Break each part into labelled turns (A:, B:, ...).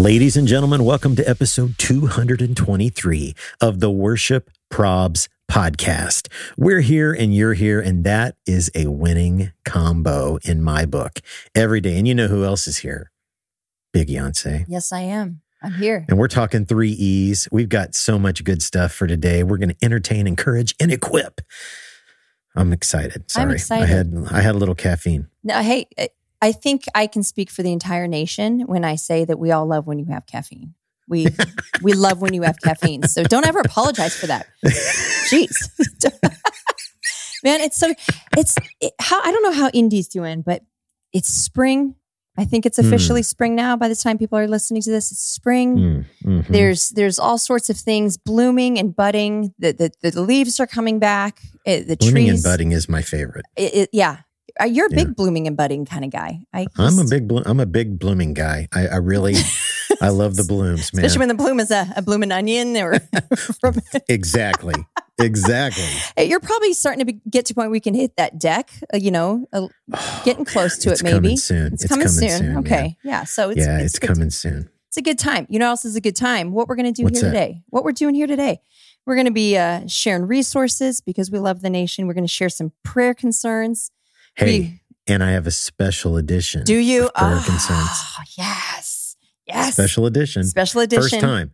A: Ladies and gentlemen, welcome to episode 223 of the Worship Probs podcast. We're here and you're here, and that is a winning combo in my book every day. And you know who else is here? Big Yonsei.
B: Yes, I am. I'm here.
A: And we're talking three E's. We've got so much good stuff for today. We're going to entertain, encourage, and equip. I'm excited. Sorry.
B: I'm excited.
A: I had I had a little caffeine.
B: No, hey, I think I can speak for the entire nation when I say that we all love when you have caffeine. We we love when you have caffeine. So don't ever apologize for that. Jeez. Man, it's so it's it, how I don't know how Indy's doing, but it's spring. I think it's officially mm. spring now by the time people are listening to this. It's spring. Mm, mm-hmm. There's there's all sorts of things blooming and budding. The the, the leaves are coming back. It, the
A: blooming
B: trees,
A: and budding is my favorite.
B: It, yeah, you're a big yeah. blooming and budding kind of guy.
A: I am a big blo- I'm a big blooming guy. I, I really I love the blooms, man.
B: Especially when the bloom is a, a blooming onion or
A: exactly. Exactly.
B: You're probably starting to be, get to a point where we can hit that deck, uh, you know, uh, getting close to it maybe.
A: Soon.
B: It's, it's coming, coming soon. soon. Okay. Yeah. yeah. So it's,
A: yeah, it's, it's coming soon.
B: It's a good time. You know else is a good time? What we're going to do What's here that? today. What we're doing here today. We're going to be uh, sharing resources because we love the nation. We're going to share some prayer concerns.
A: Hey, we, and I have a special edition.
B: Do you?
A: Oh.
B: Yes. Yes.
A: Special edition.
B: Special edition.
A: First time.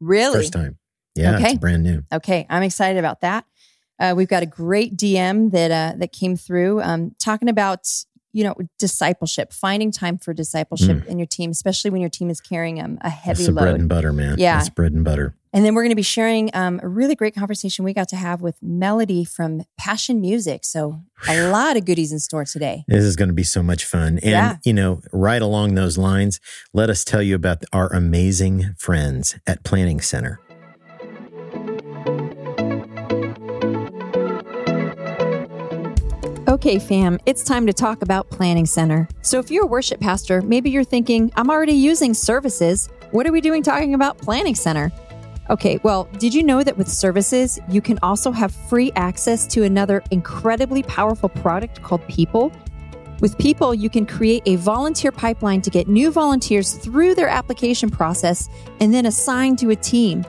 B: Really?
A: First time. Yeah, okay. it's brand new.
B: Okay, I'm excited about that. Uh, we've got a great DM that uh, that came through um, talking about you know discipleship, finding time for discipleship mm. in your team, especially when your team is carrying um, a heavy
A: That's
B: load.
A: bread and butter, man.
B: Yeah,
A: That's bread and butter.
B: And then we're going to be sharing um, a really great conversation we got to have with Melodie from Passion Music. So a lot of goodies in store today.
A: This is going to be so much fun. And, yeah. you know, right along those lines, let us tell you about our amazing friends at Planning Center.
B: Okay, fam, it's time to talk about Planning Center. So, if you're a worship pastor, maybe you're thinking, I'm already using services. What are we doing talking about Planning Center? Okay, well, did you know that with services, you can also have free access to another incredibly powerful product called People? With People, you can create a volunteer pipeline to get new volunteers through their application process and then assign to a team.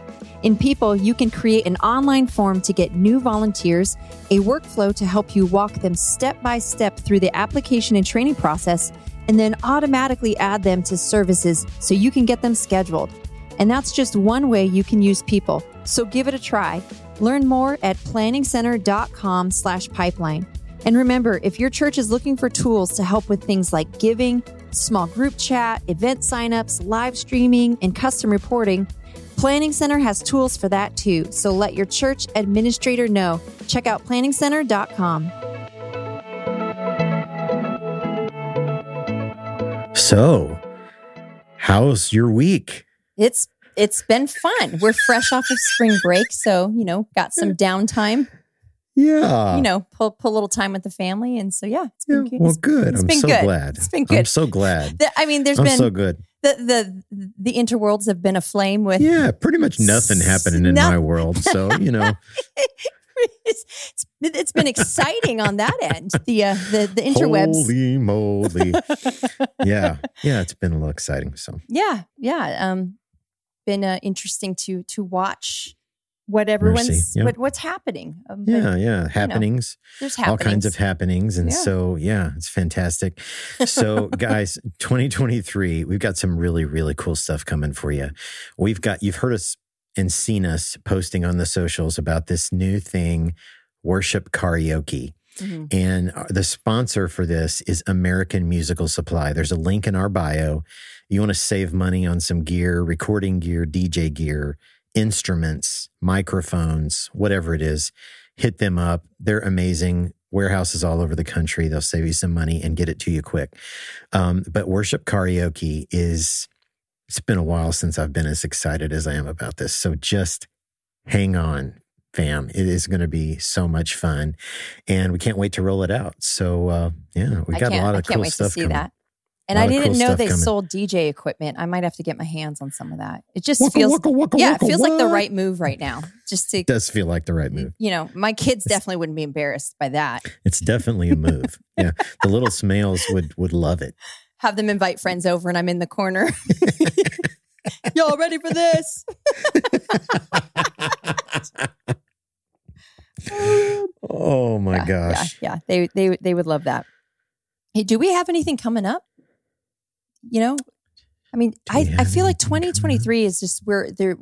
B: In People, you can create an online form to get new volunteers, a workflow to help you walk them step by step through the application and training process, and then automatically add them to services so you can get them scheduled. And that's just one way you can use people. So give it a try. Learn more at planningcenter.com slash pipeline. And remember, if your church is looking for tools to help with things like giving, small group chat, event signups, live streaming, and custom reporting, Planning Center has tools for that too. So let your church administrator know. Check out planningcenter.com.
A: So, how's your week?
B: It's it's been fun. We're fresh off of spring break, so you know, got some downtime.
A: Yeah,
B: you know, pull pull a little time with the family, and so yeah,
A: it's been yeah, good. Well, good. It's I'm been so
B: good.
A: glad.
B: It's been good.
A: I'm so glad.
B: The, I mean, there's
A: I'm
B: been
A: so good.
B: The the the interworlds have been aflame with
A: yeah, pretty much nothing happening in my world. So you know.
B: it's, it's been exciting on that end. The uh, the the interwebs.
A: Holy moly! yeah, yeah, it's been a little exciting. So
B: yeah, yeah. Um, been uh, interesting to to watch what everyone's yeah. what, what's happening.
A: Um, yeah, but, yeah, happenings.
B: You know, there's happenings.
A: all kinds of happenings, and yeah. so yeah, it's fantastic. So, guys, 2023, we've got some really really cool stuff coming for you. We've got you've heard us and seen us posting on the socials about this new thing, worship karaoke. Mm-hmm. And uh, the sponsor for this is American Musical Supply. There's a link in our bio you want to save money on some gear, recording gear, DJ gear, instruments, microphones, whatever it is, hit them up. They're amazing. Warehouses all over the country. They'll save you some money and get it to you quick. Um, but worship karaoke is It's been a while since I've been as excited as I am about this. So just hang on, fam. It is going to be so much fun, and we can't wait to roll it out. So uh, yeah, we got a lot of cool stuff coming.
B: that. And I didn't
A: cool
B: know they
A: coming.
B: sold DJ equipment. I might have to get my hands on some of that. It just
A: Waka,
B: feels,
A: waka, waka,
B: yeah,
A: waka,
B: it feels like the right move right now. Just to,
A: It does feel like the right move.
B: you know, my kids definitely wouldn't be embarrassed by that.
A: It's definitely a move. yeah, the little Smales would would love it.
B: Have them invite friends over, and I'm in the corner. Y'all ready for this?
A: Oh my
B: yeah,
A: gosh.
B: Yeah, yeah, they they they would love that. Hey, do we have anything coming up? You know, I mean, I, I feel like
A: anything coming up?
B: 2023 is just where there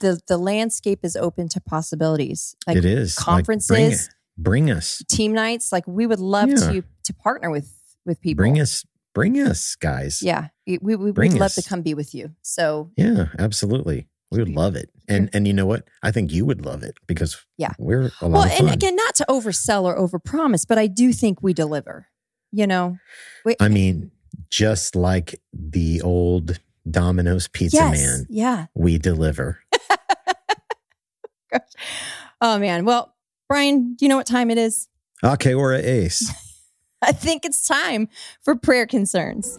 B: the the landscape is open to possibilities. Like
A: it is Like,
B: conferences,
A: bring, it. bring us,
B: team nights. Like we would love
A: Yeah.
B: to to partner with with people.
A: bring us, bring us, guys.
B: Yeah, we we we
A: Bring
B: would love to come be with you. So
A: Yeah, absolutely. We would love it, and and you know what? I think you would love it because
B: Yeah.
A: we're a lot
B: well, and again, not to oversell or overpromise, but I do think we deliver. You know, we,
A: I mean, just like the old Domino's Pizza
B: yes,
A: Man,
B: yeah.
A: we deliver.
B: Oh man. Well, Brian, do you know what time it is?
A: Okay, we're at ace.
B: I think it's time for prayer concerns.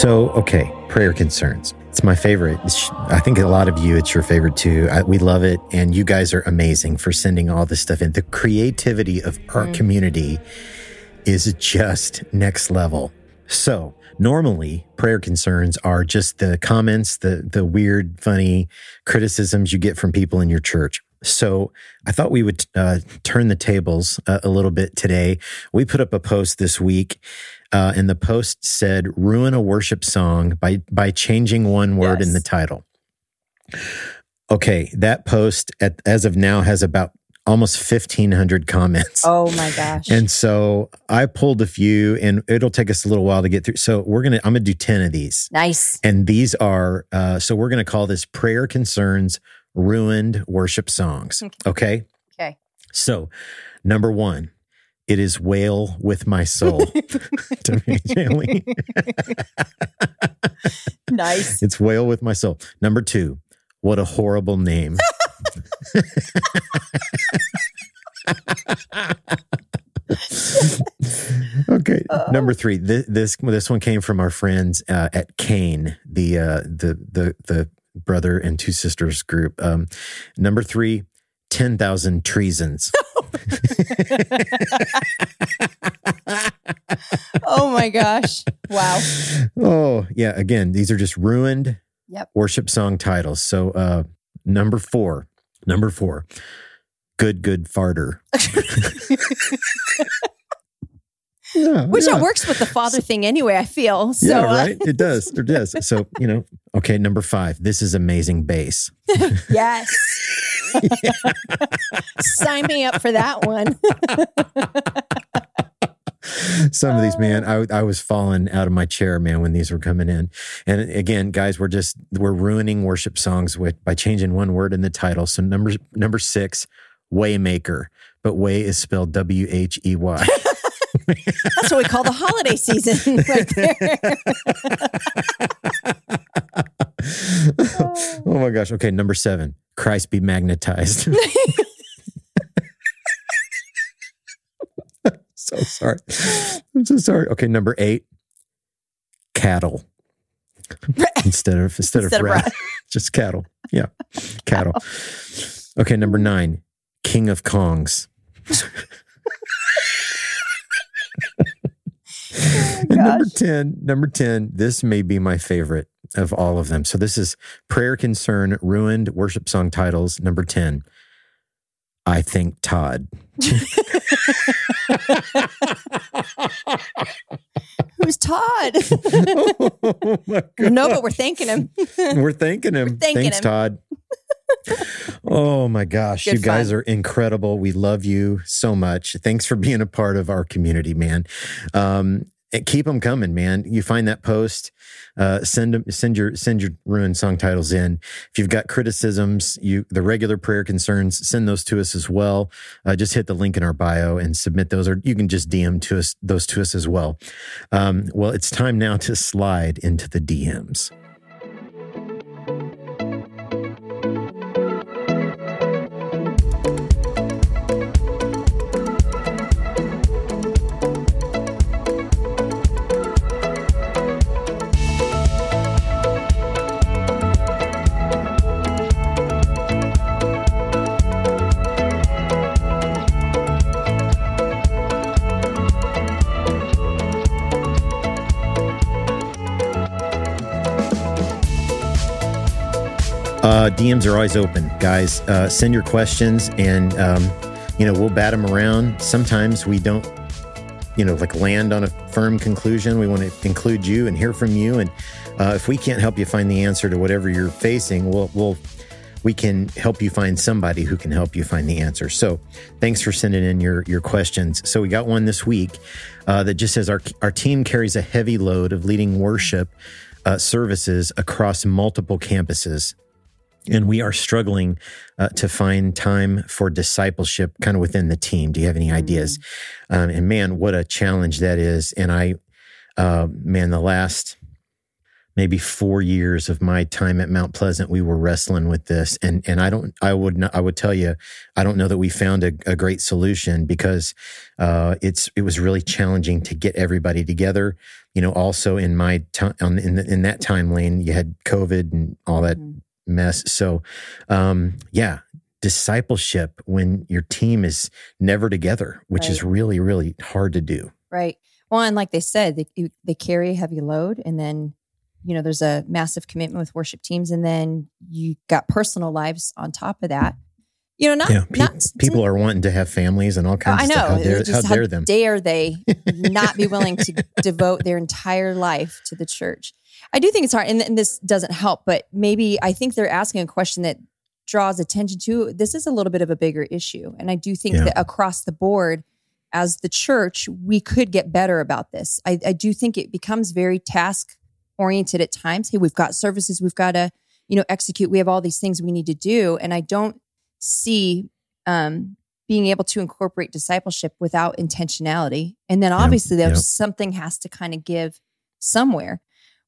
A: So, okay, prayer concerns. It's my favorite. It's- I think a lot of you, it's your favorite too. I, we love it. And you guys are amazing for sending all this stuff in. The creativity of our community is just next level. So, normally, prayer concerns are just the comments, the, the weird, funny criticisms you get from people in your church. So, I thought we would uh, turn the tables a, a little bit today. We put up a post this week uh, and the post said ruin a worship song by by changing one word in the title. Okay that post at, as of now has about almost 1500 comments.
B: Oh my gosh.
A: and so i pulled a few and it'll take us a little while to get through. So we're gonna i'm gonna do 10 of these.
B: Nice.
A: and these are uh, so we're gonna call this prayer concerns ruined worship songs. Okay?
B: Okay.
A: so number one it is wail with my soul to me, Jaylee.
B: nice.
A: It's Whale with My Soul. Number two, what a horrible name. okay. Number three, this, this this one came from our friends uh, at Cain, the uh, the the the brother and two sisters group. Um, number three, ten thousand treasons.
B: Oh my gosh. Wow.
A: oh yeah, again, these are just ruined
B: Yep.
A: worship song titles. So uh number four, number four, good good farter. yeah,
B: Which
A: yeah.
B: it works with the father thing anyway, I feel. So
A: yeah,
B: uh,
A: right. It does. It does. So you know, okay. Number five. This is amazing bass.
B: yes. Sign me up for that one.
A: Some of these, man, I I was falling out of my chair, man, when these were coming in. And again, guys, we're just we're ruining worship songs with by changing one word in the title. So number number six, Waymaker, but Way is spelled W H E Y.
B: That's what we call the holiday season right there.
A: oh my gosh. Okay, number seven, Christ be magnetized. so sorry. I'm so sorry. Okay, number eight, cattle instead of instead,
B: Instead
A: of rat. just cattle. Yeah, cattle. Okay, number nine, King of Kongs.
B: Oh
A: number 10, number 10, this may be my favorite of all of them. So this is Prayer Concern Ruined Worship Song Titles, number 10. I think Todd.
B: Who's Todd?
A: oh my
B: no, but we're thanking him.
A: We're thanking him.
B: thanking
A: Thanks,
B: him.
A: Todd. Oh my gosh.
B: Good
A: you guys
B: fun.
A: are incredible. We love you so much. Thanks for being a part of our community, man. Um, keep them coming, man. You find that post, uh, send them, send your, send your ruined song titles in. If you've got criticisms, you, the regular prayer concerns, send those to us as well. Uh, just hit the link in our bio and submit those, or you can just DM to us, those to us as well. Um, well, it's time now to slide into the DMs. Uh, DMs are always open, guys. Uh, send your questions, and um, you know we'll bat them around. Sometimes we don't, you know, like land on a firm conclusion. We want to include you and hear from you, and uh, if we can't help you find the answer to whatever you're facing, we'll we'll we can help you find somebody who can help you find the answer. So, thanks for sending in your your questions. So we got one this week uh, that just says our our team carries a heavy load of leading worship uh, services across multiple campuses and we are struggling uh, to find time for discipleship kind of within the team. Do you have any ideas? Um, and man, what a challenge that is. And I, uh, man, the last maybe four years of my time at Mount Pleasant, we were wrestling with this. And and I don't, I would, not, I would tell you, I don't know that we found a, a great solution because uh, it's it was really challenging to get everybody together. You know, also in my time on in the, in that time lane, you had COVID and all that
B: Mhm.
A: Mess. So, um, yeah, discipleship when your team is never together, which is really, really hard to do.
B: Right. Well, and like they said, they, they carry a heavy load. And then, you know, there's a massive commitment with worship teams. And then you got personal lives on top of that. You know, not,
A: yeah, pe-
B: not
A: people are wanting to have families and all
B: Oh,
A: kinds
B: I
A: of
B: know.
A: stuff. How dare,
B: Just
A: how dare them?
B: dare they not be willing to devote their entire life to the church? I do think it's hard, and, and this doesn't help. But maybe I think they're asking a question that draws attention to this is a little bit of a bigger issue, and I do think
A: Yeah.
B: that across the board, as the church, we could get better about this. I, I do think it becomes very task oriented at times. Hey, we've got services, we've got to you know execute. We have all these things we need to do, and I don't see um, being able to incorporate discipleship without intentionality. And then obviously there's
A: yeah.
B: something has to kind of give somewhere.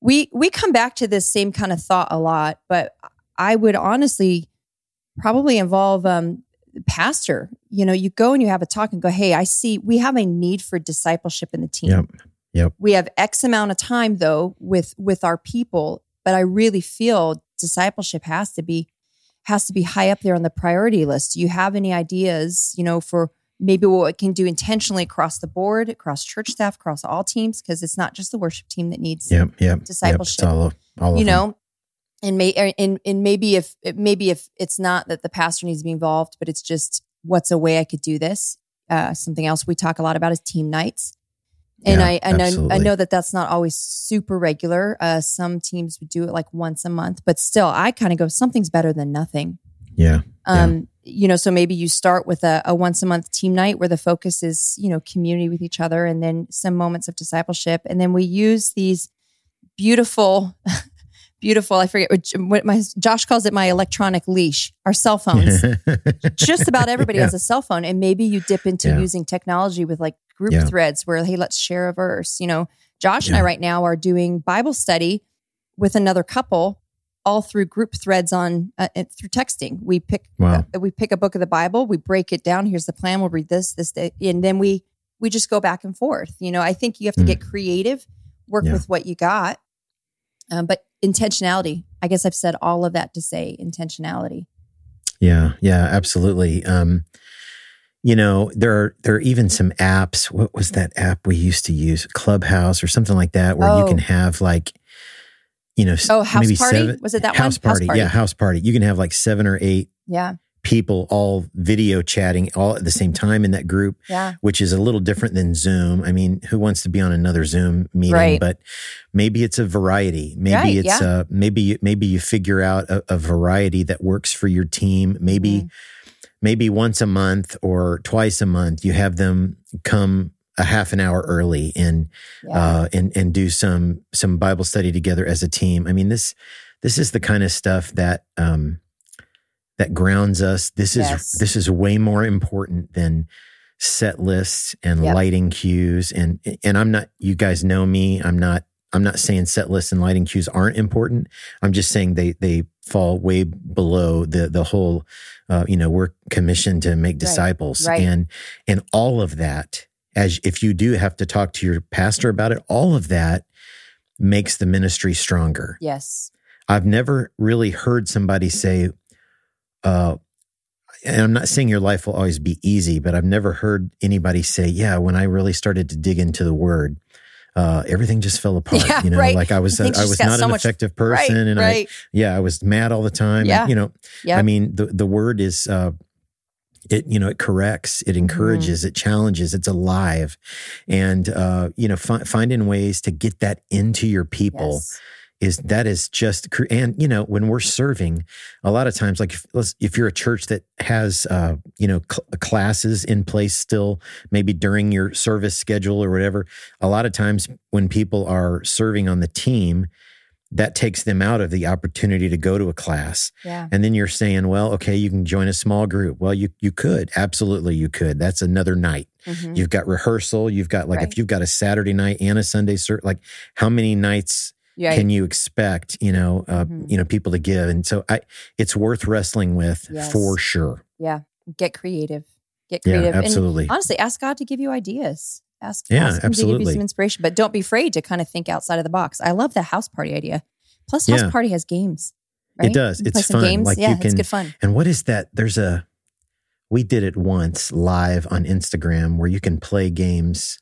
B: We we come back to this same kind of thought a lot, but I would honestly probably involve um pastor. You know, you go and you have a talk and go, "Hey, I see we have a need for discipleship in the team.
A: Yep. Yep.
B: We have X amount of time though with with our people, but I really feel discipleship has to be has to be high up there on the priority list. Do you have any ideas, you know, for maybe what it can do intentionally across the board, across church staff, across all teams? Because it's not just the worship team that needs,
A: Yep. Yep. Yep. All, of- all
B: you
A: them.
B: know, and may and and maybe if maybe if it's not that the pastor needs to be involved, but it's just what's a way I could do this. Uh, something else we talk a lot about is team nights. And
A: Yeah,
B: I, I know I know that that's not always super regular. Uh, some teams would do it like once a month, but still, I kind of go something's better than nothing.
A: Yeah.
B: Um, you know, so maybe you start with a, a once a month team night where the focus is, you know, community with each other and then some moments of discipleship. And then we use these beautiful, beautiful, I forget what, what my Josh calls it my electronic leash, our cell phones. Just about everybody
A: Yeah.
B: has a cell phone. And maybe you dip into
A: Yeah.
B: using technology with like group
A: Yeah.
B: threads where, hey, let's share a verse. You know, Josh and I right now are doing Bible study with another couple all through group threads on uh, through texting. We pick
A: Wow.
B: uh, we pick a book of the Bible, we break it down. Here's the plan. We'll read this, this, day, and then we we just go back and forth. You know, I think you have to
A: Mm.
B: get creative work
A: Yeah.
B: with what you got. Um, but intentionality. I guess I've said all of that to say intentionality.
A: Yeah, yeah, absolutely. Um, you know, there are there are even some apps. What was that app we used to use? Clubhouse or something like that, where you
B: Oh.
A: can have like, you know,
B: Oh, house
A: maybe
B: party?
A: seven,
B: Was it that
A: house
B: one? House
A: party?
B: party.
A: Yeah, house party. You can have like seven or eight
B: Yeah.
A: people all video chatting all at the same time in that group,
B: Yeah.
A: which is a little different than Zoom. I mean, who wants to be on another Zoom meeting?
B: Right.
A: But maybe it's a variety. Maybe
B: Right,
A: it's
B: yeah.
A: uh maybe you- maybe you figure out a, a variety that works for your team. Maybe
B: Mhm.
A: maybe once a month or twice a month you have them come a half an hour early and
B: Yeah.
A: uh, and and do some some Bible study together as a team. I mean this this is the kind of stuff that um, that grounds us. This is
B: Yes.
A: this is way more important than set lists and
B: Yep.
A: lighting cues and and I'm not you guys know me. I'm not I'm not saying set lists and lighting cues aren't important. I'm just saying they they fall way below the the whole uh, you know we're commissioned to make disciples
B: right.
A: and and all of that as if you do have to talk to your pastor about it all of that makes the ministry stronger
B: yes.
A: i've never really heard somebody say uh and i'm not saying your life will always be easy but i've never heard anybody say yeah when i really started to dig into the word uh, everything just fell apart.
B: Yeah,
A: you know,
B: right.
A: like I was, I,
B: Things just
A: was not
B: so
A: an
B: much-
A: effective person,
B: right.
A: and I, yeah, I was mad all the time.
B: Yeah.
A: And, you know,
B: Yeah.
A: I mean, the the word is uh it you know it corrects, it encourages, it challenges, it's alive, and uh, you know fi- finding ways to get that into your people
B: Yes.
A: is that is just and you know when we're serving, a lot of times like if, if you're a church that has uh, you know cl- classes in place still, maybe during your service schedule or whatever, a lot of times when people are serving on the team. That takes them out of the opportunity to go to a class.
B: Yeah.
A: And then you're saying, well, okay, you can join a small group. Well, you you could. Absolutely you could. That's another night.
B: Mhm.
A: You've got rehearsal, you've got like
B: Right.
A: if you've got a Saturday night and a Sunday cert, like how many nights
B: Right.
A: can you expect, you know, uh,
B: Mhm.
A: you know, people to give? And so I it's worth wrestling with
B: Yes.
A: for sure.
B: yeah. Get creative. Get
A: Yeah,
B: creative.
A: absolutely.
B: And honestly, ask God to give you ideas. Ask,
A: Yeah,
B: ask him to give you some inspiration, but don't be afraid to kind of think outside of the box. I love the house party idea. Plus, house
A: Yeah.
B: party has games. Right?
A: It does. It's fun.
B: Games.
A: Like
B: yeah,
A: you
B: it's
A: can
B: good fun.
A: And what is that? There's a we did it once live on Instagram where you can play games.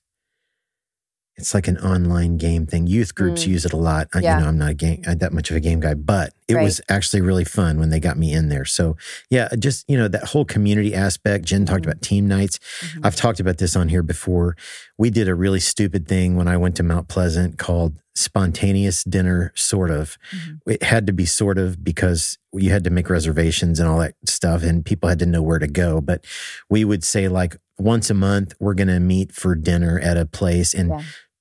A: It's like an online game thing. Youth groups
B: Mm.
A: use it a lot. I,
B: Yeah.
A: You know, I'm not a game, uh, that much of a game guy, but it
B: Right.
A: was actually really fun when they got me in there. So, yeah, just you know that whole community aspect. Jen talked
B: Mhm.
A: about team nights.
B: Mhm.
A: I've talked about this on here before. We did a really stupid thing when I went to Mount Pleasant called spontaneous dinner, sort of.
B: Mhm.
A: It had to be sort of because you had to make reservations and all that stuff, and people had to know where to go. But we would say, like, once a month, we're going to meet for dinner at a place, and
B: Yeah.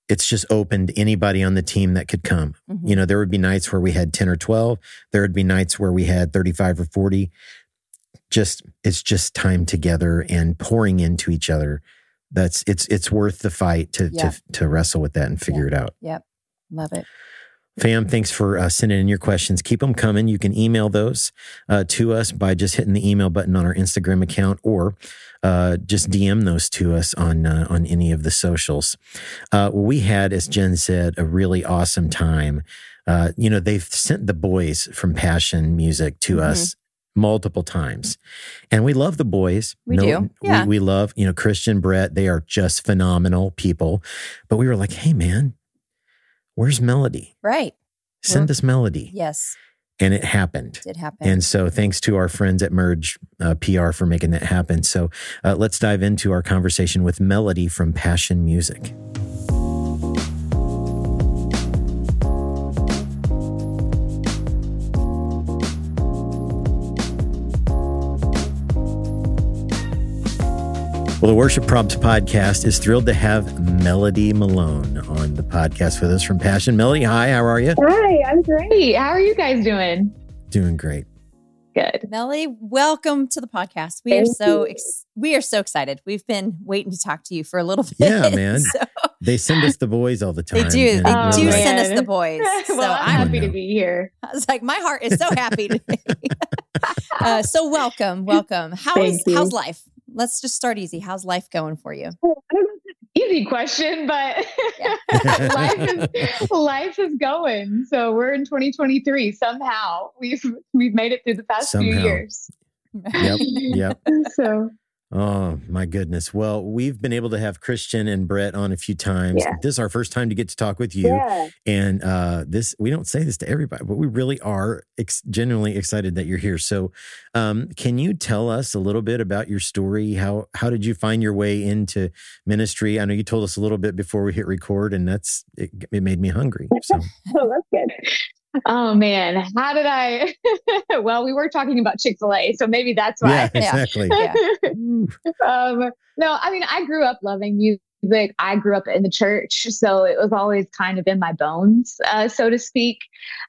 A: It's just open to anybody on the team that could come.
B: Mhm.
A: You know, there would be nights where we had 10 or 12, there would be nights where we had 35 or 40. Just, it's just time together and pouring into each other. That's it's it's worth the fight to
B: Yeah.
A: to to wrestle with that and figure it out.
B: Yep. Love it.
A: Fam, thanks for uh, sending in your questions. Keep them coming. You can email those uh, to us by just hitting the email button on our Instagram account, or uh, just DM those to us on uh, on any of the socials. Uh, we had, as Jen said, a really awesome time. Uh, you know, they've sent the boys from Passion Music to
B: Mhm.
A: us multiple times, and we love the boys.
B: We do. Yeah.
A: we, we love you know Kristian Brett. They are just phenomenal people. But we were like, hey man, where's Melodie?
B: Right.
A: send
B: Well,
A: us Melodie
B: Yes.
A: And it happened.
B: Did happen.
A: and so thanks to our friends at merge uh, pr for making that happen. So uh, let's dive into our conversation with Melodie from passion music Well, the Worship Probs podcast is thrilled to have Melodie Malone on the podcast with us from Passion. Melodie, hi, how are you?
C: Hi, I'm great. How are you guys doing?
A: Doing great.
C: Good.
B: Melly, welcome to the podcast. We are so ex- we are so excited. We've been waiting to talk to you for a little bit.
A: Yeah, man.
B: So
A: They send us the boys all the time.
B: they do.
A: and
B: They
C: Oh,
B: do
A: we're like,
B: send us the boys. So
C: well, I'm
B: I'm,
C: happy to be here.
B: I was like, my heart is so happy today. uh, so welcome, welcome. How's
C: Thank you.
B: how's life? Let's just start easy. How's life going for you?
C: easy question, but life is life is going. So we're in 2023. Somehow we've we've made it through the past
A: Somehow.
C: few years.
A: Yep. Yep.
C: So
A: Oh my goodness. Well, we've been able to have Kristian and Brett on a few times.
C: Yeah.
A: This is our first time to get to talk with you.
C: yeah,
A: And uh, this, we don't say this to everybody, but we really are ex- genuinely excited that you're here. So, um, can you tell us a little bit about your story? How how did you find your way into ministry? I know you told us a little bit before we hit record, and that's it, it made me hungry. So,
C: oh, that's good. Oh man, how did I? well, we were talking about Chick Fil A, so maybe that's
A: yeah,
C: why.
A: exactly.
B: Yeah.
A: Ooh,
C: um, no, I mean, I grew up loving music. I grew up in the church, so it was always kind of in my bones, uh, so to speak.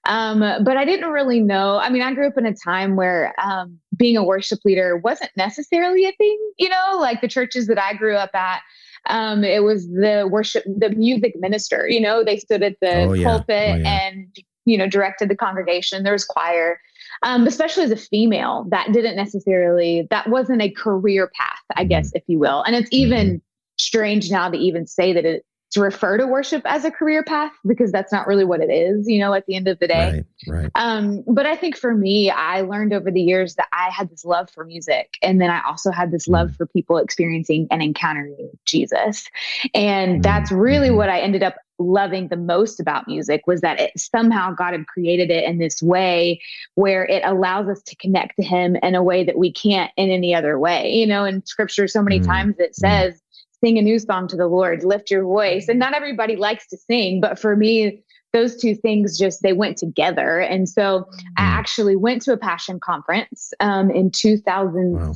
C: Um, but I didn't really know. I mean, I grew up in a time where um, being a worship leader wasn't necessarily a thing. You know, like the churches that I grew up at. Um, it was the worship, the music minister. You know, they stood at the
A: Oh, yeah.
C: pulpit
A: Oh, yeah.
C: and you know directed the congregation. There was choir um, especially as a female, that didn't necessarily, that wasn't a career path, I guess, if you will. And it's even strange now to even say that it, to refer to worship as a career path because that's not really what it is, you know, at the end of the day.
A: right, right.
C: Um, but I think for me, I learned over the years that I had this love for music. And then I also had this love
A: Mm.
C: for people experiencing and encountering Jesus. And
A: Mm,
C: that's really what I ended up loving the most about music was that it somehow God had created it in this way where it allows us to connect to him in a way that we can't in any other way. You know, in scripture, so many
A: Mm,
C: times it says, sing a new song to the Lord, lift your voice. And not everybody likes to sing, but for me, those two things just they went together. And so I
A: Mm.
C: actually went to a passion conference um, in 2000
A: Wow.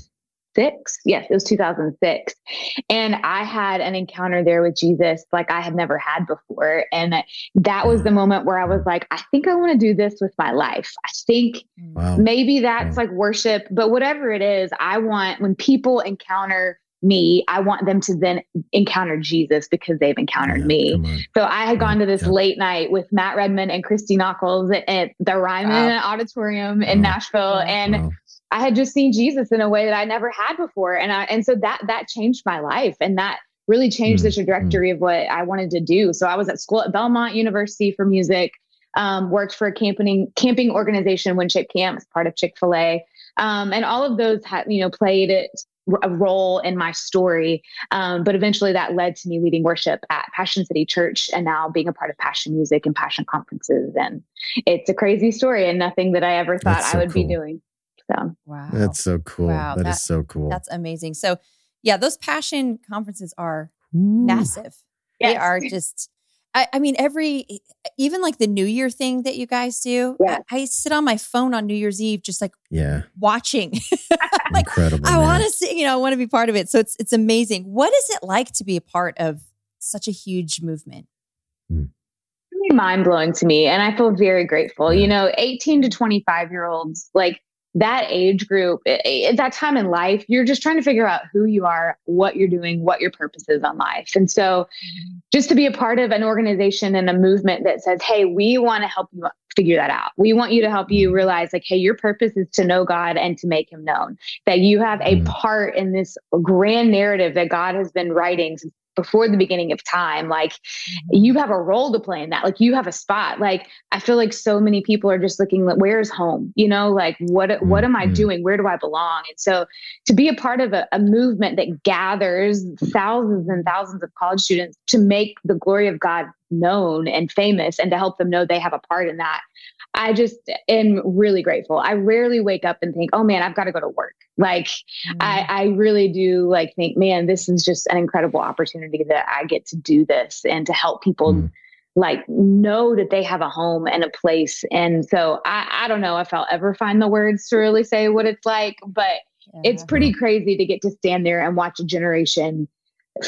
C: Yes, it was 2006. And I had an encounter there with Jesus like I had never had before. And that was the mm. moment where I was like, I think I want to do this with my life. I think mm.
A: Wow.
C: maybe that's
A: Yeah.
C: like worship, but whatever it is, I want when people encounter me, I want them to then encounter Jesus because they've encountered
A: Yeah,
C: me. So I had gone to this
A: Yeah.
C: late night with Matt Redman and Christy Nockels at, at the Ryman Auditorium in
A: Wow.
C: Nashville. And
A: Wow.
C: I had just seen Jesus in a way that I never had before. And I, and so that, that changed my life and that really changed the
A: Mm,
C: trajectory of what I wanted to do. So I was at school at Belmont University for music, um, worked for a camping, camping organization, WinShape Camps, part of Chick-fil-A. Um, and all of those had, you know, played it a role in my story. Um, but eventually that led to me leading worship at Passion City Church and now being a part of Passion Music and Passion Conferences. And it's a crazy story and nothing that I ever thought
A: so
C: I would be doing. So
B: Wow.
A: That's so cool.
B: Wow,
A: that
B: that-
A: is so cool.
B: That's amazing. So, yeah, those passion conferences are
A: Ooh.
B: massive. They are just, I, I mean, every, even like the New Year thing that you guys do,
C: Yeah.
B: I, I sit on my phone on New Year's Eve just like
A: Yeah.
B: watching. like,
A: Incredible.
B: I want to see, you know, I want to be part of it. So it's, it's amazing. What is it like to be a part of such a huge movement? Mm.
C: really mind blowing to me. And I feel very grateful.
A: Yeah.
C: You know, 18 to 25 year olds, like that age group, at that time in life, you're just trying to figure out who you are, what you're doing, what your purpose is on life. And so just to be a part of an organization and a movement that says, hey, we want to help you figure that out. We want you to help you realize, like, hey, your purpose is to know God and to make him known, that you have a
A: Mm.
C: part in this grand narrative that God has been writing since before the beginning of time. Like, you have a role to play in that. Like, you have a spot. Like, I feel like so many people are just looking, like, where's home? You know, like, what, what am I
A: Mhm.
C: doing? Where do I belong? And so to be a part of a, a movement that gathers thousands and thousands of college students to make the glory of God known and famous and to help them know they have a part in that. I just am really grateful. I rarely wake up and think, oh man, I've got to go to work. Like I, I really do like think, man, this is just an incredible opportunity that I get to do this and to help people
A: Mm.
C: like know that they have a home and a place. And so I, I don't know if I'll ever find the words to really say what it's like, but it's pretty crazy to get to stand there and watch a generation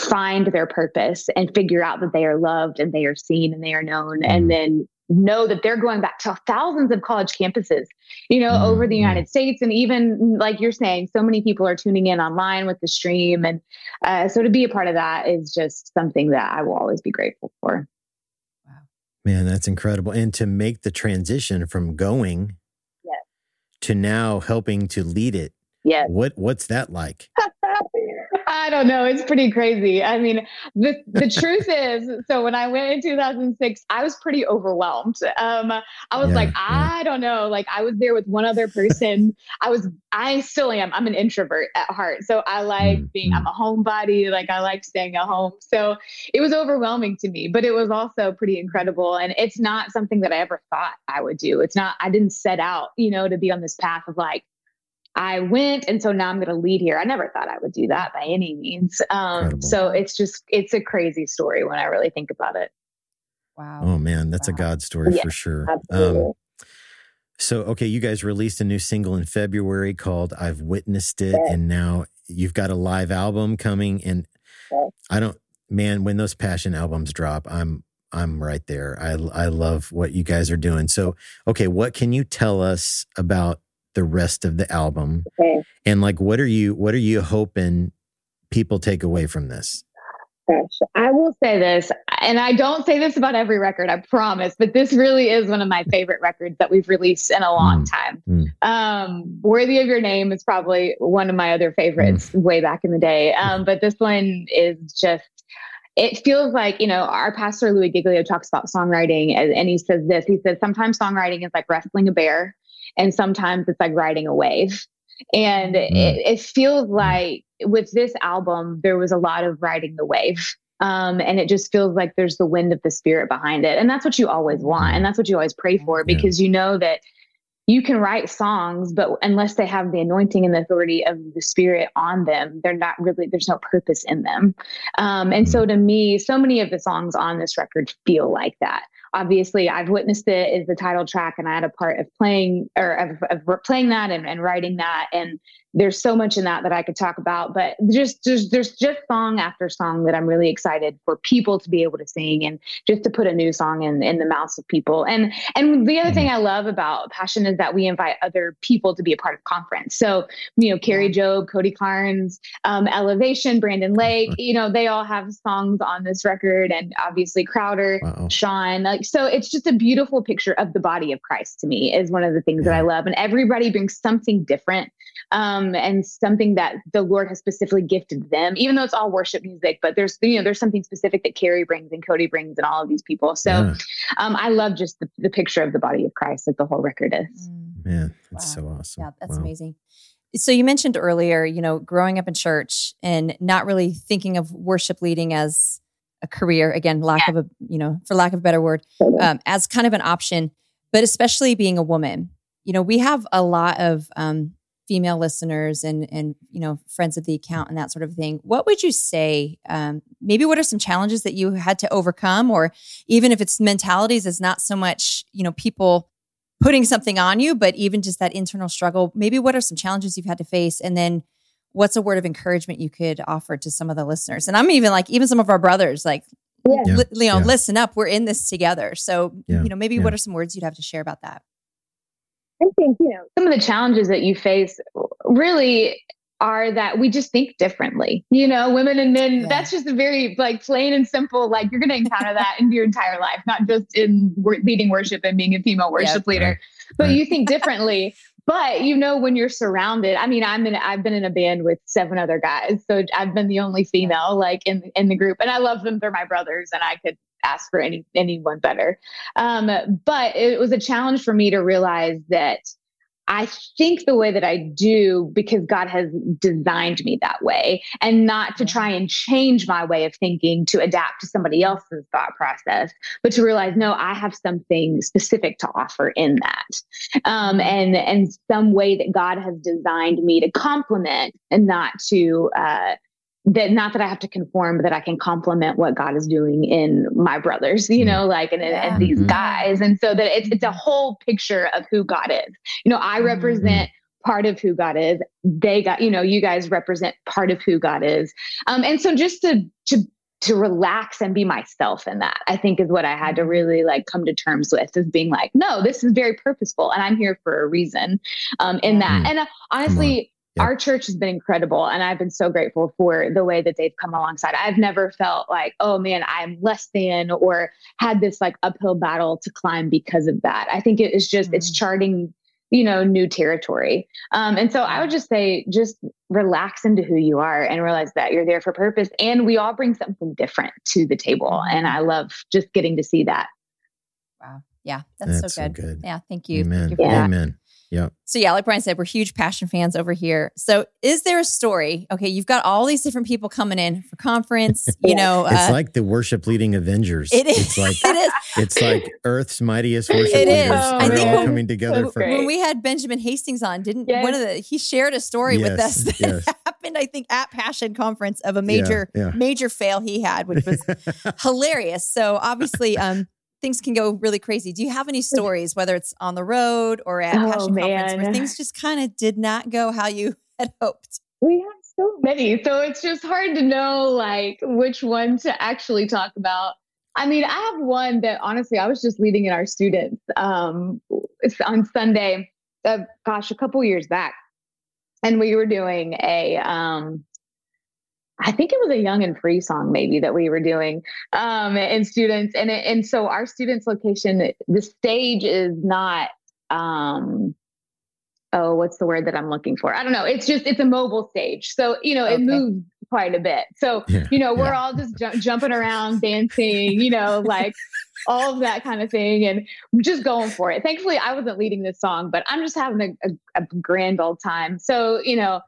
C: find their purpose and figure out that they are loved and they are seen and they are known
A: Mhm.
C: and then know that they're going back to thousands of college campuses you know over the
A: Mhm.
C: united states and even like you're saying so many people are tuning in online with the stream and uh, so to be a part of that is just something that i will always be grateful for Wow.
A: Man, that's incredible. And to make the transition from going
C: Yes.
A: to now helping to lead it,
C: yes
A: what what's that like?
C: I don't know. It's pretty crazy. I mean, the the truth is, so when I went in 2006, I was pretty overwhelmed. Um, I was yeah, like, I don't know. Like I was there with one other person. I was, I still am. I'm an introvert at heart, so I like mm, being. Mm. I'm a homebody. Like I like staying at home. So it was overwhelming to me, but it was also pretty incredible. And it's not something that I ever thought I would do. It's not. I didn't set out, you know, to be on this path of like I went, and so now I'm going to lead here. I never thought I would do that by any means. Um, so it's just it's a crazy story when I really think about it.
B: Wow.
A: Oh man, that's wow. a God story yeah, for sure. Um, so okay, you guys released a new single in February called "I've Witnessed It," yeah. and now you've got a live album coming. And yeah. I don't, man, when those passion albums drop, I'm I'm right there. I I love what you guys are doing. So okay, what can you tell us about the rest of the album okay. and like what are you what are you hoping people take away from this
C: Gosh, I will say this, and I don't say this about every record, I promise, but this really is one of my favorite records that we've released in a long mm. time. Mm. Um, Worthy of Your Name is probably one of my other favorites mm. way back in the day. Um, but this one is just, it feels like, you know, our pastor Louis Giglio talks about songwriting, and, and he says this he says, sometimes songwriting is like wrestling a bear and sometimes it's like riding a wave and mm. it, it, feels like with this album there was a lot of riding the wave um, and it just feels like there's the wind of the spirit behind it and that's what you always want and that's what you always pray for because yeah. you know that you can write songs but unless they have the anointing and the authority of the spirit on them they're not really there's no purpose in them um, and so mm. to me so many of the songs on this record feel like that obviously I've witnessed it is the title track and I had a part of playing or of, of playing that and, and, writing that. And there's so much in that that I could talk about, but just, just, there's just song after song that I'm really excited for people to be able to sing and just to put a new song in, in the mouths of people. And, and the other thing I love about Passion is that we invite other people to be a part of conference. So, you know, Kari Jobe, Cody Carnes, um, Elevation, Brandon Lake, you know, they all have songs on this record and obviously Crowder. Sean, like, so it's just a beautiful picture of the body of Christ to me is one of the things yeah. that I love. And everybody brings something different um, and something that the Lord has specifically gifted them, even though it's all worship music, but there's, you know, there's something specific that Kari brings and Cody brings and all of these people. So yeah. um, I love just the, the, picture of the body of Christ that the whole record is.
A: Man, that's wow. so awesome.
B: Yeah, that's wow. amazing. So you mentioned earlier, you know, growing up in church and not really thinking of worship leading as a career, again, lack of a, you know, for lack of a better word, um, as kind of an option, but especially being a woman. You know, we have a lot of um, female listeners and and you know friends of the account and that sort of thing what would you say um, maybe what are some challenges that you had to overcome? Or even if it's mentalities it's not so much you know people putting something on you but even just that internal struggle maybe what are some challenges you've had to face? And then what's a word of encouragement you could offer to some of the listeners? And i'm even like even some of our brothers like yeah. Li- you know yeah. listen up. We're in this together. So yeah. you know maybe what are some words you'd have to share about that
C: I think, you know, some of the challenges that you face really are that we just think differently. You know, women and men, yeah. that's just a very like plain and simple, like you're going to encounter that in your entire life, not just in leading worship and being a female worship yep. leader, right. but right. you think differently. But you know, when you're surrounded, I mean, I'm in, I've been in a band with seven other guys. So I've been the only female like in, in the group and I love them. They're my brothers and I could ask for any anyone better. Um, but it was a challenge for me to realize that I think the way that I do because God has designed me that way and not to try and change my way of thinking to adapt to somebody else's thought process, but to realize, no, I have something specific to offer in that. Um, and, and some way that God has designed me to complement and not to, uh, that not that I have to conform, but that I can complement what God is doing in my brothers, you know, like and, yeah. and these mm-hmm. guys. And so that it's it's a whole picture of who God is. You know, I mm-hmm. represent mm-hmm. part of who God is. They got, you know, you guys represent part of who God is. Um, and so just to to to relax and be myself in that i think is what i had to mm-hmm. really like come to terms with is being like no this is very purposeful and i'm here for a reason um, in that mm. and uh, honestly our church has been incredible and I've been so grateful for the way that they've come alongside. I've never felt like, oh man, I'm less than or had this like uphill battle to climb because of that. I think it is just, mm-hmm. it's charting you know, new territory. Um, and so I would just say, just relax into who you are and realize that you're there for purpose. And we all bring something different to the table. Mm-hmm. And I love just getting to see that.
B: Wow. Yeah, that's, that's so, good. so, good. Yeah, thank you.
A: Amen.
B: Thank you
A: yeah. Amen.
B: Yep. So yeah, like Brian said, we're huge passion fans over here. So is there a story? Okay, you've got all these different people coming in for conference. You know,
A: it's uh, like the worship leading Avengers.
B: It is.
A: It's like
B: it is.
A: It's like Earth's mightiest worship it leaders. Is. I think all when, coming together for
B: when we had Benjamin Hastings on, didn't yes. one of the he shared a story yes, with us that yes. happened, I think, at Passion Conference of a major yeah, yeah. major fail he had, which was hilarious. So obviously, um, things can go really crazy. Do you have any stories, whether it's on the road or at oh, Passion man. Conference, where things just kind of did not go how you had hoped?
C: We have so many. So it's just hard to know like which one to actually talk about. I mean, I have one that honestly I was just leading in our students um, on Sunday, uh, gosh, a couple years back. And we were doing a um, I think it was a young and free song maybe that we were doing um, and students and and so our students location the stage is not um, oh what's the word that I'm looking for? I don't know. It's just it's a mobile stage. So you know okay. it moves quite a bit. So yeah, you know we're yeah. all just ju- jumping around dancing you know like all of that kind of thing and just going for it. Thankfully I wasn't leading this song but I'm just having a, a, a grand old time. So you know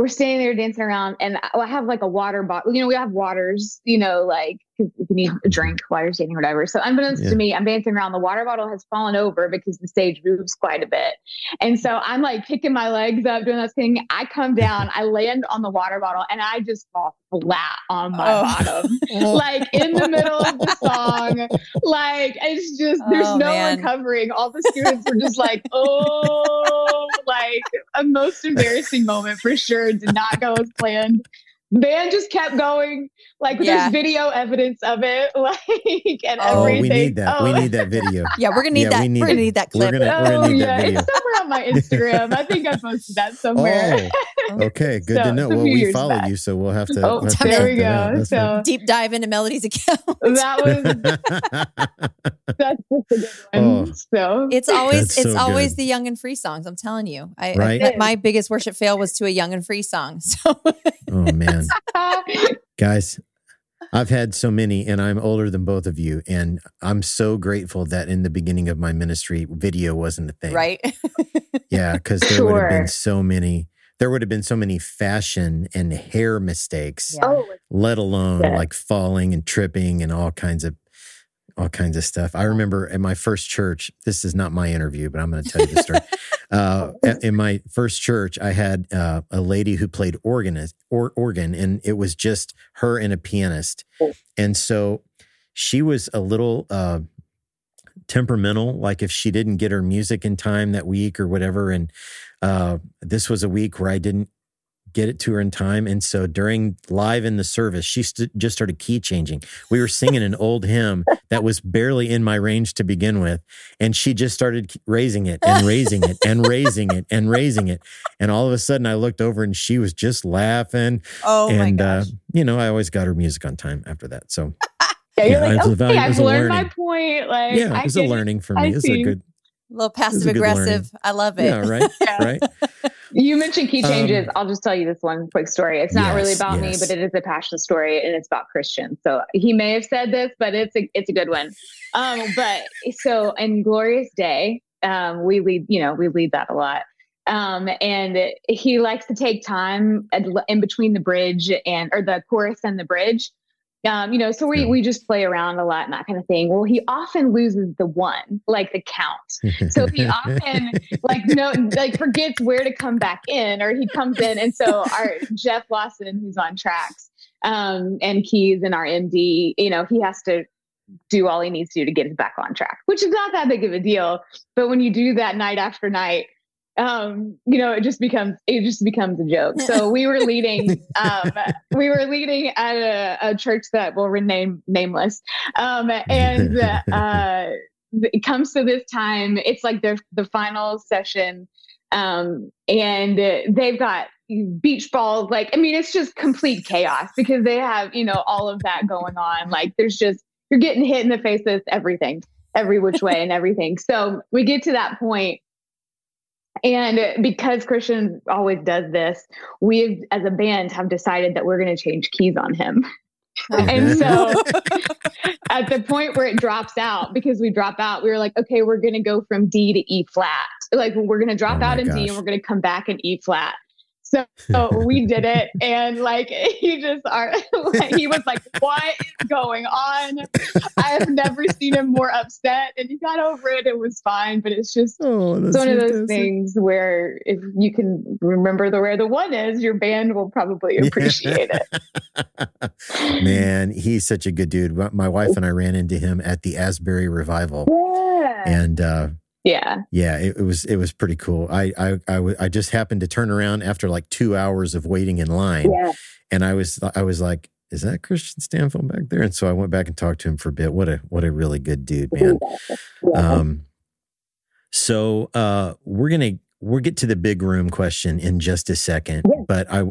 C: we're standing there dancing around and I have like a water bottle. You know, we have waters, you know, like if you need a drink while you're standing or whatever. So unbeknownst yeah. to me, I'm dancing around. The water bottle has fallen over because the stage moves quite a bit. And so I'm like kicking my legs up, doing this thing. I come down, I land on the water bottle and I just fall flat on my oh. bottom. Oh. like in the middle of the song. Like it's just there's oh, no man. recovering. All the students were just like, oh like a most embarrassing moment for sure. Did not go as planned The band just kept going. Like yeah. there's video evidence of it, like and oh, everything.
A: we need that. Oh. We need that video.
B: yeah, we're gonna need yeah, that. We are gonna need that clip.
A: We're gonna, we're gonna oh, need
C: oh,
A: that video.
C: It's somewhere on my Instagram. I think I posted that oh. somewhere.
A: Oh, okay, good so, to know. Well, we followed back. you, so we'll have to.
C: Oh,
A: we'll
C: have there we go.
B: So deep dive into Melodie's account.
C: That was that's just a good one. Oh, so
B: it's always it's always the young and free songs. I'm telling you, I, right? I, my biggest worship fail was to a young and free song. So.
A: oh man. Guys, I've had so many, and I'm older than both of you. And I'm so grateful that in the beginning of my ministry, video wasn't a thing.
B: Right.
A: yeah. Cause there sure. would have been so many, there would have been so many fashion and hair mistakes, yeah. oh, let alone yeah. like falling and tripping and all kinds of all kinds of stuff. I remember at my first church, this is not my interview, but I'm going to tell you the story. uh, in my first church, I had uh, a lady who played organist, or, organ, and it was just her and a pianist. And so she was a little uh, temperamental, like if she didn't get her music in time that week or whatever. And uh, this was a week where I didn't get it to her in time. And so during live in the service, she st- just started key changing. We were singing an old hymn that was barely in my range to begin with. And she just started raising it and raising it and raising it and raising it. And all of a sudden I looked over and she was just laughing.
B: Oh,
A: and,
B: my uh, gosh.
A: Uh, you know, I always got her music on time after that. So.
C: yeah, you're yeah, like, okay, I've learned my point. Like,
A: yeah, it was a learning for me. It's a good,
B: a little passive aggressive. I love it.
A: Yeah, right. yeah. Right.
C: You mentioned key changes. Um, I'll just tell you this one quick story. It's not yes, really about yes. me, but it is a passion story and it's about Kristian's. So he may have said this, but it's a it's a good one. Um, but so in Glorious Day, um, we lead, you know, we lead that a lot. Um, and he likes to take time in between the bridge and or the chorus and the bridge um, you know, so we, yeah. we just play around a lot and that kind of thing. Well, he often loses the one, like the count. So he often like no like forgets where to come back in, or he comes in. And so our Jeff Lawson, who's on tracks, um, and keys and our MD, you know, he has to do all he needs to do to get us back on track, which is not that big of a deal. But when you do that night after night, um, you know, it just becomes it just becomes a joke. So we were leading, um, we were leading at a, a, church that will remain nameless, um, and uh, it comes to this time. It's like the the final session, um, and they've got beach balls. Like, I mean, it's just complete chaos because they have you know all of that going on. Like, there's just you're getting hit in the face with everything, every which way and everything. So we get to that point And because Kristian always does this, we as a band have decided that we're going to change keys on him. Oh. and so at the point where it drops out, because we drop out, we were like, okay, we're going to go from D to E flat. Like we're going to drop oh out in gosh. D and we're going to come back in E flat. So, so we did it, and like he just are, like, he was like, "What is going on?" I have never seen him more upset, and he got over it. It was fine, but it's just oh, it's one fantastic. of those things where if you can remember the where the one is, your band will probably appreciate it.
A: Man, he's such a good dude. My wife and I ran into him at the Asbury Revival, yeah. and. uh
C: yeah
A: yeah it, it, was it was pretty cool I, I I I just happened to turn around after like two hours of waiting in line yeah. and i was i was like is that Kristian Stanfill back there and so i went back and talked to him for a bit what a what a really good dude man yeah. um so uh we're gonna we'll get to the big room question in just a second yeah. but i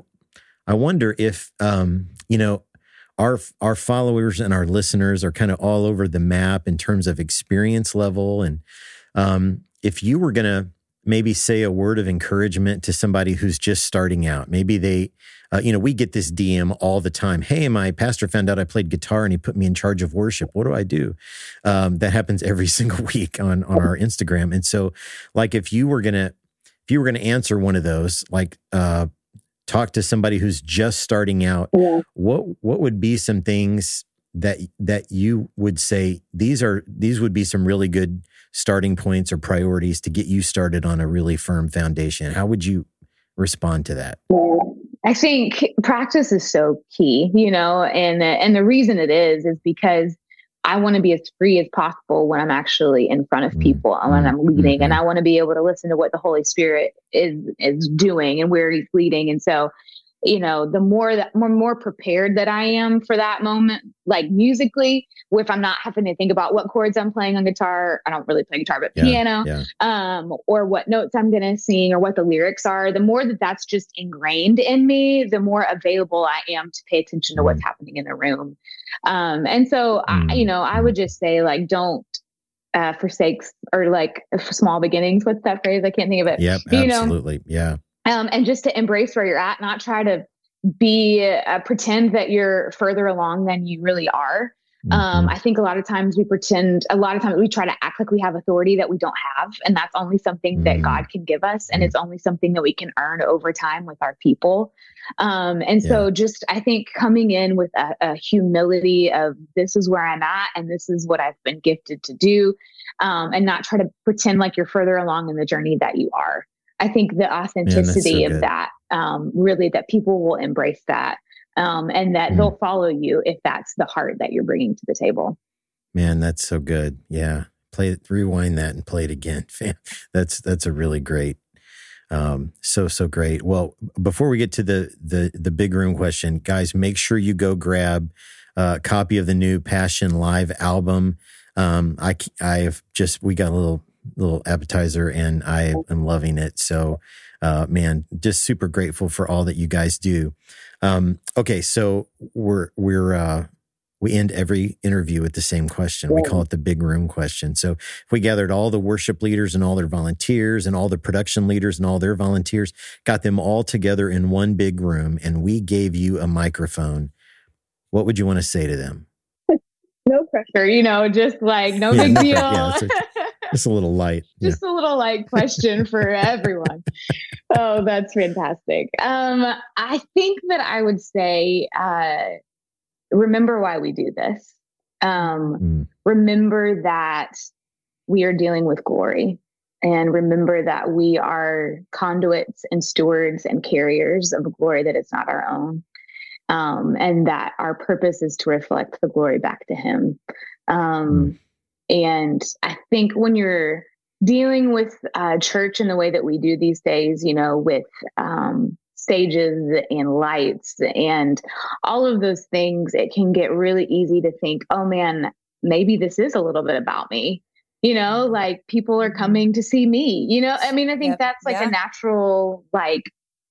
A: i wonder if um you know our our followers and our listeners are kind of all over the map in terms of experience level and um, if you were going to maybe say a word of encouragement to somebody who's just starting out, maybe they, uh, you know, we get this DM all the time. Hey, my pastor found out I played guitar and he put me in charge of worship. What do I do? Um, that happens every single week on on our Instagram. And so, like, if you were gonna if you were gonna answer one of those, like, uh, talk to somebody who's just starting out, yeah. what what would be some things that that you would say these are these would be some really good starting points or priorities to get you started on a really firm foundation. How would you respond to that?
C: I think practice is so key, you know, and and the reason it is is because I want to be as free as possible when I'm actually in front of mm-hmm. people and when I'm leading, mm-hmm. and I want to be able to listen to what the Holy Spirit is is doing and where He's leading. And so, you know, the more that more more prepared that I am for that moment, like musically, if I'm not having to think about what chords I'm playing on guitar, I don't really play guitar, but yeah, piano, yeah. um, or what notes I'm going to sing or what the lyrics are, the more that that's just ingrained in me, the more available I am to pay attention to mm. what's happening in the room. Um, and so, mm. I, you know, I would just say like, don't uh, forsake or like small beginnings. What's that phrase? I can't think of it.
A: Yep, you absolutely. Know? Yeah
C: um, and just to embrace where you're at, not try to be uh, pretend that you're further along than you really are. Um, mm-hmm. Um, I think a lot of times we pretend, a lot of times we try to act like we have authority that we don't have. And that's only something mm-hmm. that God can give us. And mm-hmm. it's only something that we can earn over time with our people. Um, and yeah. so just, I think coming in with a, a, humility of this is where I'm at and this is what I've been gifted to do. Um, and not try to pretend like you're further along in the journey that you are. I think the authenticity Man, so of that, um, really, that people will embrace that um, and that mm. they'll follow you if that's the heart that you're bringing to the table.
A: Man, that's so good. Yeah, play it, rewind that, and play it again. that's that's a really great, um, so so great. Well, before we get to the the the big room question, guys, make sure you go grab a copy of the new Passion Live album. Um, I I've just we got a little little appetizer and I am loving it. So, uh, man, just super grateful for all that you guys do. Um, okay. So we're, we're, uh, we end every interview with the same question. We call it the big room question. So if we gathered all the worship leaders and all their volunteers and all the production leaders and all their volunteers, got them all together in one big room, and we gave you a microphone, what would you want to say to them?
C: No pressure, you know, just like no yeah, big deal. Yeah,
A: just a little light.
C: Just yeah. a little light question for everyone. oh, that's fantastic. Um, I think that I would say, uh, remember why we do this. Um, mm. Remember that we are dealing with glory. And remember that we are conduits and stewards and carriers of a glory that is not our own. Um, and that our purpose is to reflect the glory back to Him. Um, mm. And I think when you're dealing with uh, church in the way that we do these days, you know, with um, stages and lights and all of those things, it can get really easy to think, oh man, maybe this is a little bit about me. You know, like people are mm-hmm. coming to see me. You know, I mean, I think yep. that's like yeah. a natural, like,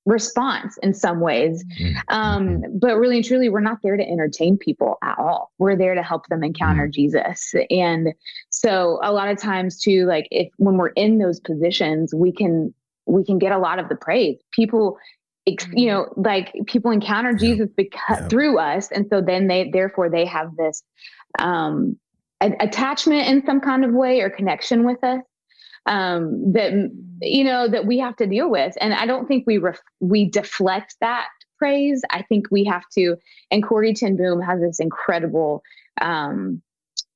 C: response in some ways. Mm-hmm. Um, mm-hmm. but really and truly, we're not there to entertain people at all. We're there to help them encounter mm-hmm. Jesus. And so a lot of times too, like if when we're in those positions, we can we can get a lot of the praise. People you know like people encounter jesus because yeah. through us and so then they therefore they have this um attachment in some kind of way or connection with us um that you know that we have to deal with. And i don't think we ref- we deflect that praise. I think we have to and corrie ten boom has this incredible um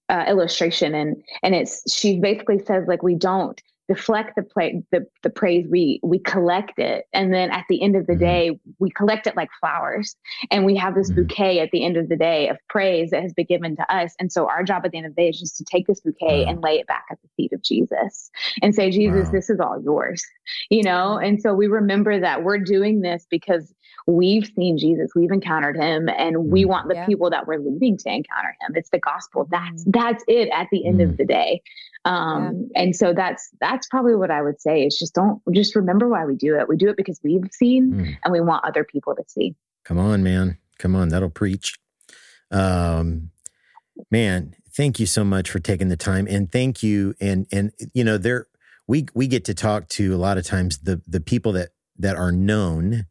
C: uh, illustration and and it's she basically says like we don't deflect the, play, the the praise we we collect it and then at the end of the mm-hmm. day we collect it like flowers and we have this mm-hmm. bouquet at the end of the day of praise that has been given to us and so our job at the end of the day is just to take this bouquet wow. and lay it back at the feet of jesus and say jesus wow. this is all yours you know and so we remember that we're doing this because we've seen Jesus, we've encountered him, and we mm. want the yeah. people that we're leading to encounter him. It's the gospel. That's mm. that's it at the end mm. of the day. Um, yeah. and so that's that's probably what I would say is just don't just remember why we do it. We do it because we've seen mm. and we want other people to see.
A: Come on, man. Come on, that'll preach. Um man, thank you so much for taking the time and thank you and and you know there we we get to talk to a lot of times the the people that that are known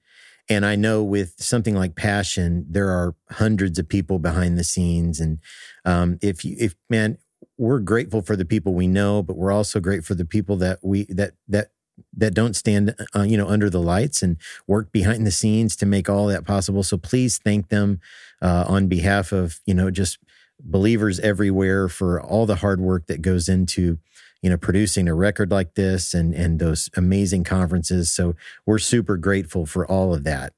A: and I know with something like passion, there are hundreds of people behind the scenes. And um, if you, if man, we're grateful for the people we know, but we're also grateful for the people that we that that that don't stand, uh, you know, under the lights and work behind the scenes to make all that possible. So please thank them uh, on behalf of you know just believers everywhere for all the hard work that goes into you know, producing a record like this and and those amazing conferences. So we're super grateful for all of that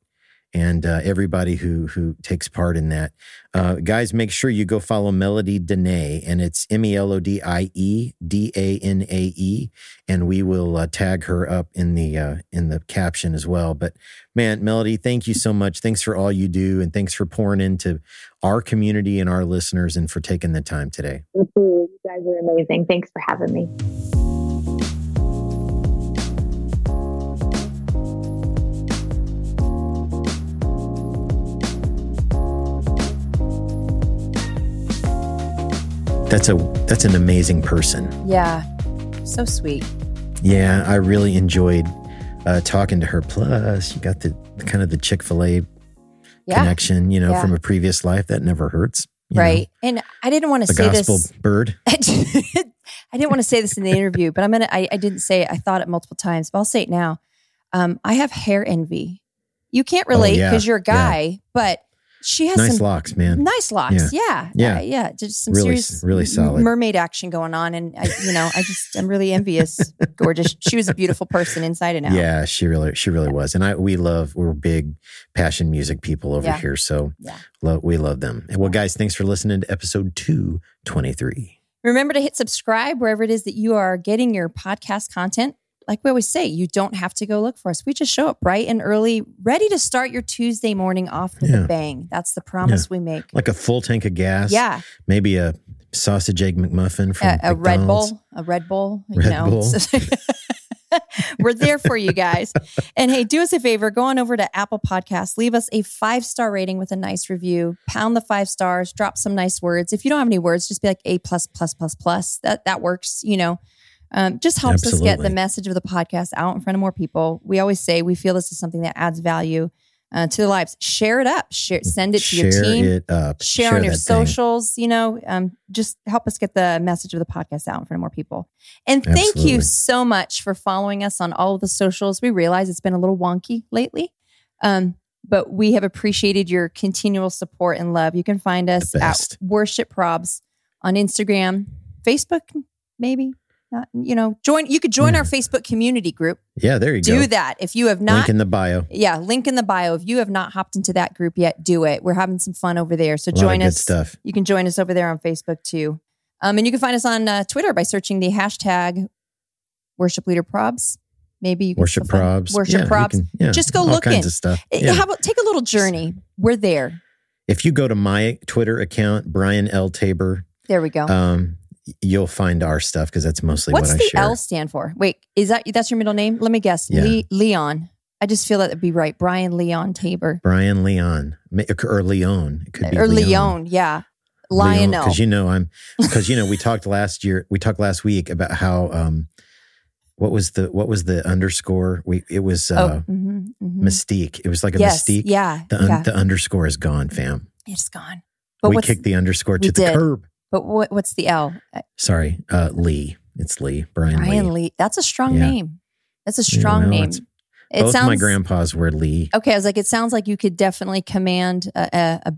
A: and uh, everybody who who takes part in that. Uh, guys, make sure you go follow Melodie Danae, and it's M E L O D I E D A N A E, and we will uh, tag her up in the uh, in the caption as well. But man, Melodie, thank you so much. Thanks for all you do, and thanks for pouring into our community and our listeners, and for taking the time today.
C: You guys are amazing. Thanks for having me.
A: That's a that's an amazing person.
B: Yeah. So sweet.
A: Yeah, I really enjoyed uh, talking to her. Plus, you got the kind of the Chick Fil A yeah. connection, you know, yeah. from a previous life that never hurts.
B: Right. Know? And I didn't want to say
A: gospel
B: this.
A: bird.
B: I didn't want to say this in the interview, but I'm gonna. I, I didn't say it. I thought it multiple times, but I'll say it now. Um, I have hair envy. You can't relate because oh, yeah. you're a guy, but she has
A: nice
B: some
A: locks, man.
B: Nice locks. Yeah. Yeah. Yeah. Yeah. Just some
A: really,
B: serious,
A: really solid
B: mermaid action going on. And I, you know, I just, I'm really envious. Gorgeous. She was a beautiful person inside and out.
A: Yeah. She really, she really was. And I, we love, we're big passion music people over yeah. here. So yeah. Lo- we love them. Well, guys, thanks for listening to episode 223.
B: Remember to hit subscribe wherever it is that you are getting your podcast content like we always say, you don't have to go look for us. We just show up bright and early, ready to start your Tuesday morning off with yeah. a bang. That's the promise yeah. we make.
A: Like a full tank of gas.
B: Yeah.
A: Maybe a sausage egg McMuffin from
B: a, a Red Bull. A Red Bull.
A: Red you know. Bull.
B: We're there for you guys. And hey, do us a favor, go on over to Apple Podcasts, leave us a five star rating with a nice review, pound the five stars, drop some nice words. If you don't have any words, just be like A plus plus plus plus. That that works, you know. Um, just helps Absolutely. us get the message of the podcast out in front of more people. We always say we feel this is something that adds value uh, to their lives. Share it up. Share, send it to
A: Share
B: your team.
A: It up.
B: Share, Share on your socials. Thing. You know, um, just help us get the message of the podcast out in front of more people. And thank Absolutely. you so much for following us on all of the socials. We realize it's been a little wonky lately. Um, but we have appreciated your continual support and love. You can find us at Worship Probs on Instagram, Facebook, maybe not, you know, join. You could join our Facebook community group.
A: Yeah, there you
B: do
A: go.
B: Do that if you have not.
A: Link in the bio.
B: Yeah, link in the bio. If you have not hopped into that group yet, do it. We're having some fun over there. So join us.
A: stuff.
B: You can join us over there on Facebook too. Um, and you can find us on uh, Twitter by searching the hashtag Worship Leader Probs. Maybe you can
A: worship probs.
B: Worship
A: yeah,
B: probs.
A: Can, yeah,
B: Just go look in.
A: stuff.
B: Eh, yeah. How about take a little journey? We're there.
A: If you go to my Twitter account, Brian L. Tabor.
B: There we go.
A: Um, you'll find our stuff because that's mostly
B: What's
A: what I
B: the
A: share.
B: L stand for? Wait, is that that's your middle name? Let me guess. Yeah. Le- Leon. I just feel that would be right. Brian Leon Tabor.
A: Brian Leon or Leon. It could be
B: or
A: Leon.
B: Leon yeah. Lionel.
A: Because you know I'm because you know we talked last year. We talked last week about how um what was the what was the underscore? We it was uh,
B: oh, mhm, mhm.
A: mystique. It was like a
B: yes,
A: mystique.
B: yeah,
A: The un,
B: yeah,
A: the underscore is gone, fam.
B: it's gone. But
A: we kicked the underscore to the
B: did.
A: curb.
B: But what, what's the L?
A: Sorry, uh, Lee. It's Lee. Brian,
B: Brian
A: Lee.
B: Lee. That's a strong
A: Yeah.
B: name. That's a strong name. It
A: Both
B: sounds
A: my grandpas were Lee.
B: okay. I was like, it sounds like you could definitely command a, a,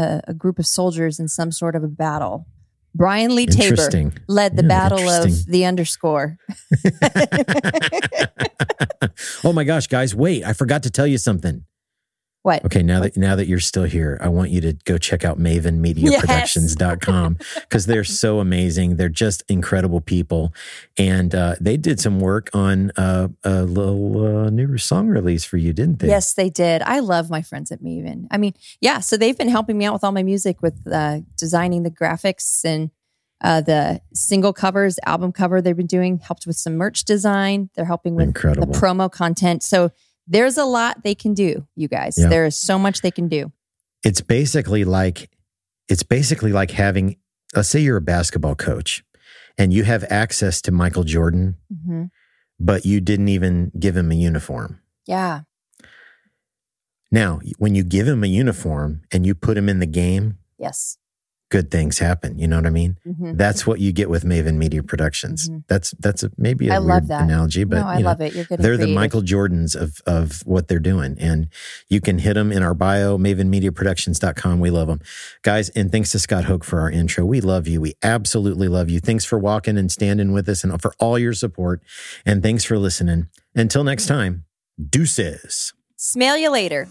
B: a, a group of soldiers in some sort of a battle. Brian Lee Tabor led the
A: Yeah,
B: battle of the underscore.
A: oh my gosh, guys, wait, I forgot to tell you something.
B: What?
A: Okay, now that now that you're still here, I want you to go check out mavenmediaproductions.com because they're so amazing. They're just incredible people. And uh, they did some work on uh, a little uh, new song release for you, didn't they?
B: Yes, they did. I love my friends at Maven. I mean, yeah, so they've been helping me out with all my music with uh, designing the graphics and uh, the single covers, album cover they've been doing, helped with some merch design. They're helping with
A: Incredible.
B: the promo content. So there's a lot they can do, you guys.
A: Yeah.
B: There is so much they can do.
A: It's basically like it's basically like having let's say you're a basketball coach and you have access to Michael Jordan,
B: hmm
A: but you didn't even give him a uniform.
B: Yeah.
A: Now, when you give him a uniform and you put him in the game,
B: Yes.
A: Good things happen. You know what I mean?
B: hmm
A: That's what you get with Maven Media Productions.
B: Mhm.
A: That's that's a, maybe a
B: I
A: weird
B: love that.
A: analogy, but
B: no, I
A: know,
B: love it. You're good.
A: they're the. Michael Jordans of of what they're doing, and you can hit them in our bio, MavenMediaProductions.com. We love them, guys. And thanks to Scott Hoke for our intro. We love you. We absolutely love you. Thanks for walking and standing with us, and for all your support. And thanks for listening. Until next time, deuces.
B: Smell you later.